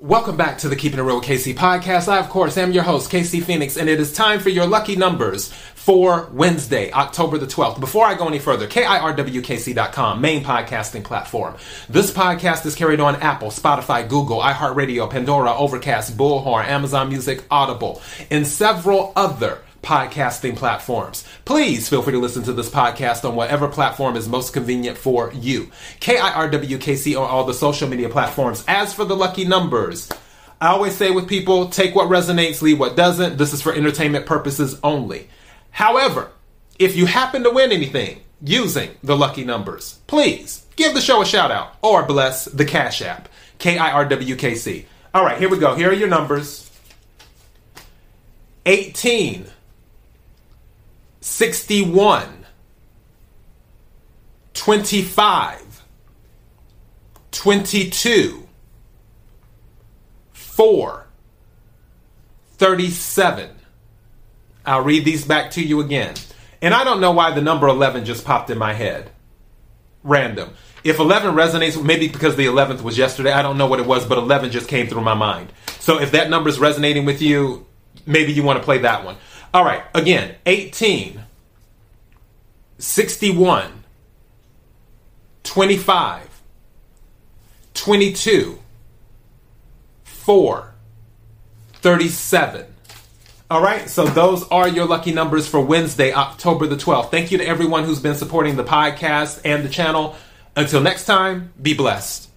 Welcome back to the Keeping It Real KC podcast. I, of course, am your host, KC Phoenix, and it is time for your lucky numbers for Wednesday, October the 12th. Before I go any further, KIRWKC.com, main podcasting platform. This podcast is carried on Apple, Spotify, Google, iHeartRadio, Pandora, Overcast, Bullhorn, Amazon Music, Audible, and several other podcasting platforms. Please feel free to listen to this podcast on whatever platform is most convenient for you. KIRWKC on all the social media platforms. As for the lucky numbers, I always say with people, take what resonates, leave what doesn't. This is for entertainment purposes only. However, if you happen to win anything using the lucky numbers, please give the show a shout out or bless the Cash App. KIRWKC. All right, here we go. Here are your numbers 18. 61, 25, 22, 4, 37. I'll read these back to you again. And I don't know why the number 11 just popped in my head. Random. If 11 resonates, maybe because the 11th was yesterday, I don't know what it was, but 11 just came through my mind. So if that number is resonating with you, maybe you want to play that one. All right, again, 18, 61, 25, 22, 4, 37. All right, so those are your lucky numbers for Wednesday, October the 12th. Thank you to everyone who's been supporting the podcast and the channel. Until next time, be blessed.